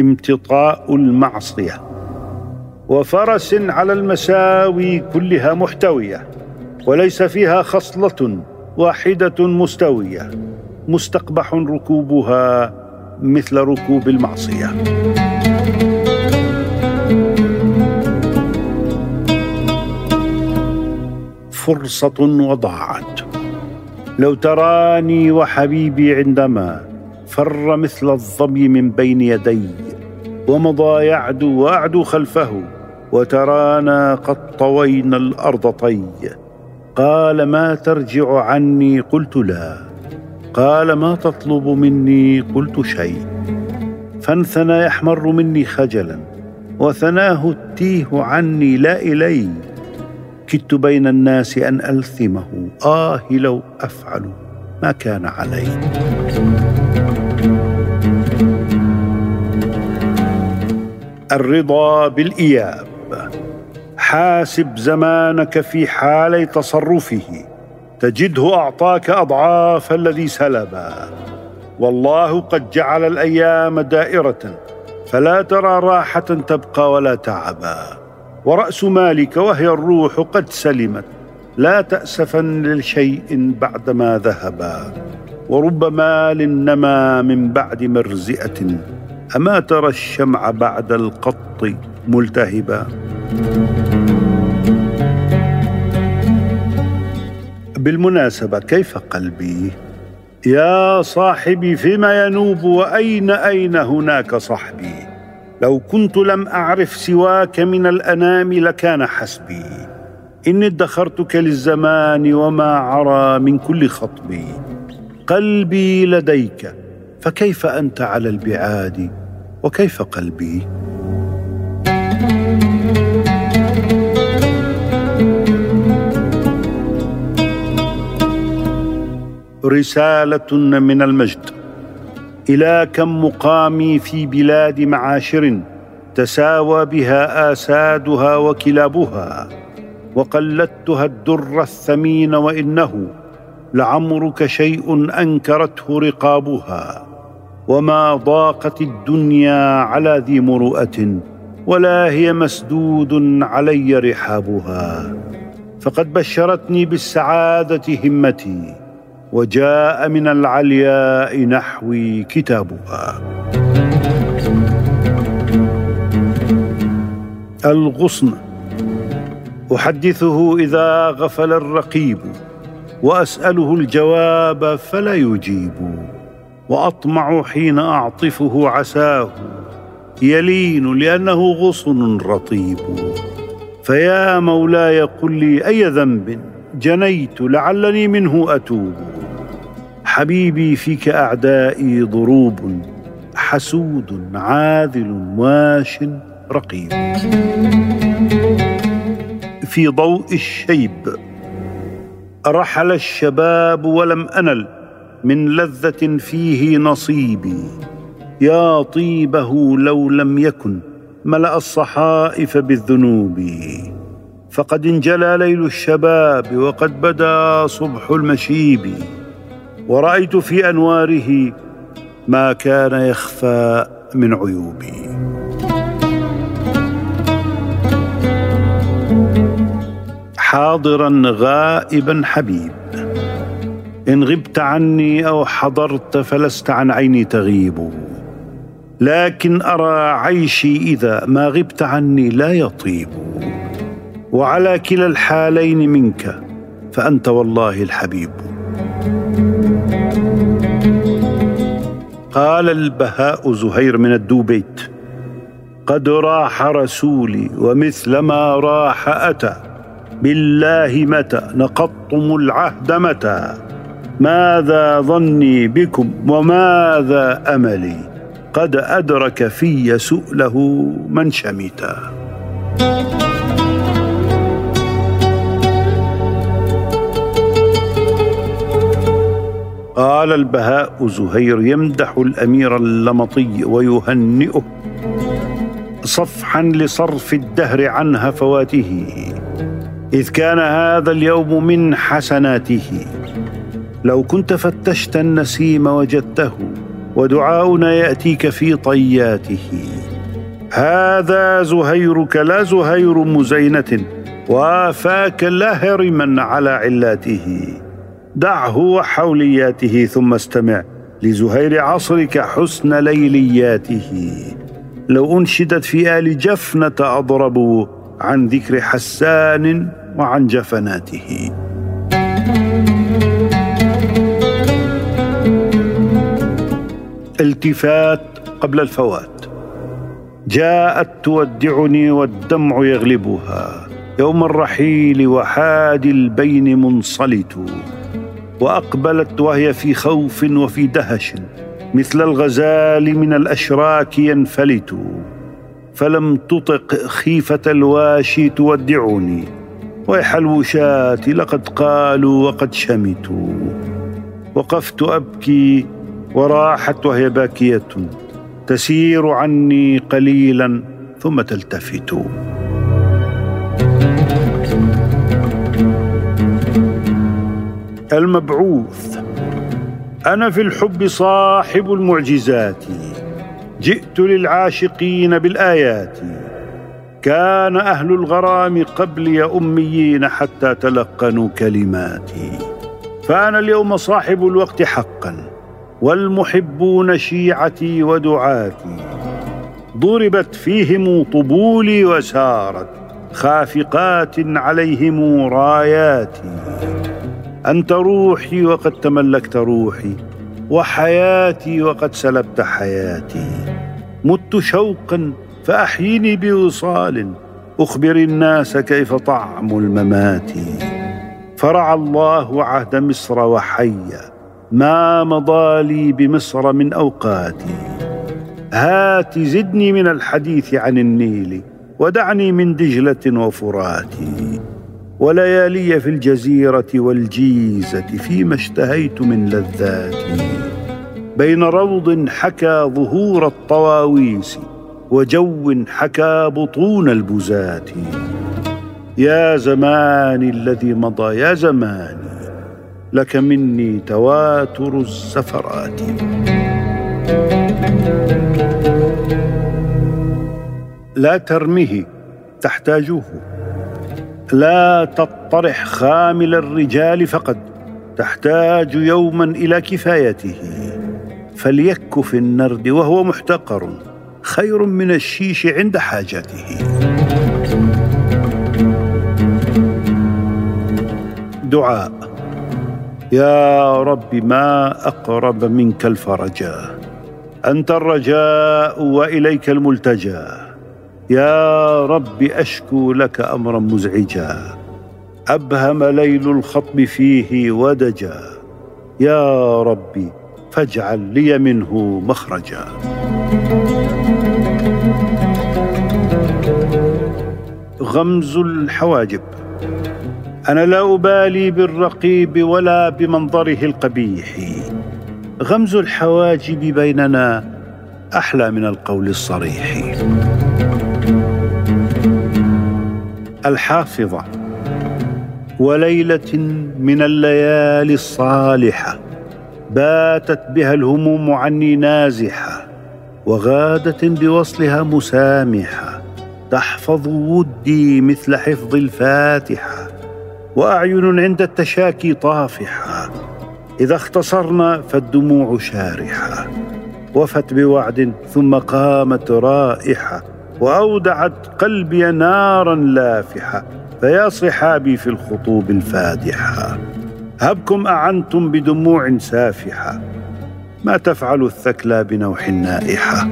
امتطاء المعصية. وفرس على المساوي كلها محتوية وليس فيها خصلة واحدة مستوية. مستقبح ركوبها مثل ركوب المعصية. فرصة وضاعت. لو تراني وحبيبي عندما فر مثل الظبي من بين يدي ومضى يعدو واعدو خلفه وترانا قد طوينا الأرض طي. قال ما ترجع عني؟ قلت لا. قال ما تطلب مني؟ قلت شيء. فانثنى يحمر مني خجلا وثناه التيه عني لا إلي. كدت بين الناس أن ألثمه. آه لو أفعل ما كان علي. الرضا بالإياب. حاسب زمانك في حالي تصرفه. تجده أعطاك أضعاف الذي سلبا والله قد جعل الأيام دائرة فلا ترى راحة تبقى ولا تعبا ورأس مالك وهي الروح قد سلمت. لا تاسفا لشيء بعدما ذهبا ورب مال نما من بعد مرزئة. أما ترى الشمع بعد القط ملتهبا؟ بالمناسبة كيف قلبي؟ يا صاحبي فيما ينوب وأين أين هناك صحبي؟ لو كنت لم أعرف سواك من الأنام لكان حسبي. إني ادخرتك للزمان وما عرى من كل خطبي. قلبي لديك فكيف أنت على البعاد؟ وكيف قلبي؟ رسالة من المجد. إلى كم مقامي في بلاد معاشر تساوى بها آسادها وكلابها وقلدتها الدر الثمين وإنه لعمرك شيء أنكرته رقابها. وما ضاقت الدنيا على ذي مروءة ولا هي مسدود علي رحابها. فقد بشرتني بالسعادة همتي وجاء من العلياء نحوي كتابها. الغصن. أحدثه إذا غفل الرقيب وأسأله الجواب فلا يجيب. وأطمع حين أعطفه عساه يلين لأنه غصن رطيب. فيا مولاي قل لي أي ذنب جنيت لعلني منه أتوب. حبيبي فيك أعدائي ضروب حسود عاذل واش رقيب. في ضوء الشيب رحل الشباب ولم أنل من لذة فيه نصيبي. يا طيبه لو لم يكن ملأ الصحائف بالذنوب. فقد انجلى ليل الشباب وقد بدا صبح المشيب. ورأيت في أنواره ما كان يخفى من عيوبي حاضرا غائبا حبيب. إن غبت عني أو حضرت فلست عن عيني تغيب. لكن أرى عيشي إذا ما غبت عني لا يطيب. وعلى كلا الحالين منك فأنت والله الحبيب. قال البهاء زهير من الدوبيت قد راح رسولي ومثل ما راح أتى. بالله متى نقضتم العهد متى؟ ماذا ظني بكم وماذا أملي؟ قد أدرك في سؤله من شمتا قال البهاء زهير يمدح الأمير اللمطي ويهنئه صفحا لصرف الدهر عن هفواته إذ كان هذا اليوم من حسناته. لو كنت فتشت النسيم وجدته ودعاؤنا يأتيك في طياته. هذا زهيرك لا زهير مزينة وافاك لا هرما على علاته دعه وحولياته ثم استمع لزهير عصرك حسن ليلياته. لو أنشدت في آل جفنة أضربوا عن ذكر حسان وعن جفناته. التفات قبل الفوات. جاءت تودعني والدمع يغلبها. يوم الرحيل وحادي البين منصلت. وأقبلت وهي في خوف وفي دهش. مثل الغزال من الأشراك ينفلت. فلم تطق خيفة الواشي تودعني. ويح الوشاة لقد قالوا وقد شمتوا. وقفت أبكي وراحت وهي باكية. تسير عني قليلا ثم تلتفت. المبعوث. أنا في الحب صاحب المعجزات. جئت للعاشقين بالآيات. كان أهل الغرام قبلي أميين حتى تلقنوا كلماتي. فأنا اليوم صاحب الوقت حقا. والمحبون شيعتي ودعاتي. ضربت فيهم طبولي وسارت خافقات عليهم راياتي. أنت روحي وقد تملكت روحي وحياتي وقد سلبت حياتي. مت شوقا فأحيني بوصال أخبر الناس كيف طعم الممات. فرع الله عهد مصر وحيا ما مضى لي بمصر من أوقاتي. هات زدني من الحديث عن النيل ودعني من دجلة وفراتي. وليالي في الجزيرة والجيزة فيما اشتهيت من لذاتي. بين روض حكى ظهور الطواويس وجو حكى بطون البزات. يا زماني الذي مضى يا زماني لك مني تواتر السفرات. لا ترمه تحتاجه لا تطرح خامل الرجال فقد تحتاج يوما إلى كفايته. فليك في النرد وهو محتقر خير من الشيش عند حاجته. دعاء. يا رب ما أقرب منك الفرجا أنت الرجاء وإليك الملتجى يا رب أشكو لك أمرا مزعجا. أبهم ليل الخطب فيه ودجا. يا ربي فاجعل لي منه مخرجا. غمز الحواجب. أنا لا أبالي بالرقيب ولا بمنظره القبيح. غمز الحواجب بيننا أحلى من القول الصريح. الحافظة وليلة من الليالي الصالحة باتت بها الهموم عني نازحة وغادت بوصلها مسامحة تحفظ ودي مثل حفظ الفاتحة. وأعين عند التشاكي طافحه إذا اختصرنا فالدموع شارحه وفت بوعد ثم قامت رائحه وأودعت قلبي نارا لافحه فيا صحابي في الخطوب الفادحه هبكم أعنتم بدموع سافحه ما تفعل الثكلى بنوح النائحه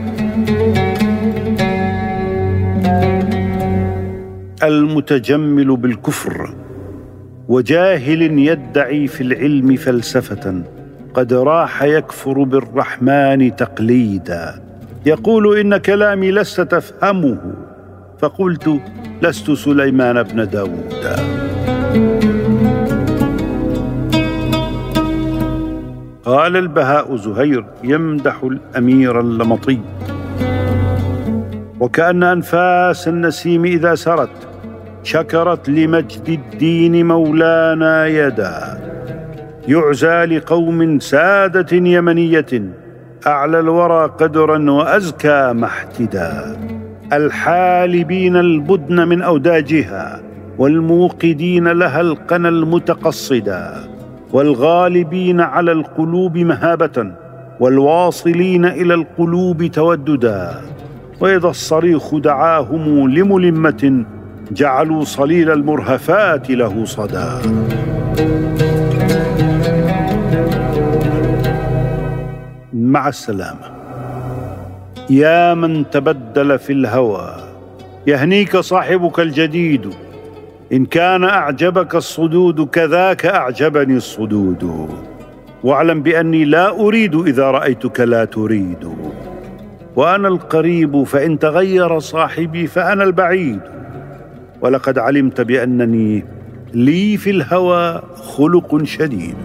المتجمل بالكفر. وجاهل يدعي في العلم فلسفة قد راح يكفر بالرحمن تقليدا. يقول إن كلامي لست تفهمه فقلت لست سليمان بن داود. قال البهاء زهير يمدح الأمير اللمطي. وكأن أنفاس النسيم إذا سرت شكرت لمجد الدين مولانا يدا. يعزى لقوم سادة يمنية أعلى الورى قدرا وأزكى محتدا. الحالبين البدن من أوداجها والموقدين لها القنا المتقصدا. والغالبين على القلوب مهابة والواصلين إلى القلوب توددا. وإذا الصريخ دعاهم لملمة جعلوا صليل المرهفات له صدى. مع السلامة. يا من تبدل في الهوى يهنيك صاحبك الجديد. إن كان أعجبك الصدود كذاك أعجبني الصدود. واعلم بأني لا أريد إذا رأيتك لا تريد. وأنا القريب فإن تغير صاحبي فأنا البعيد. ولقد علمت بأنني لي في الهوى خلق شديد.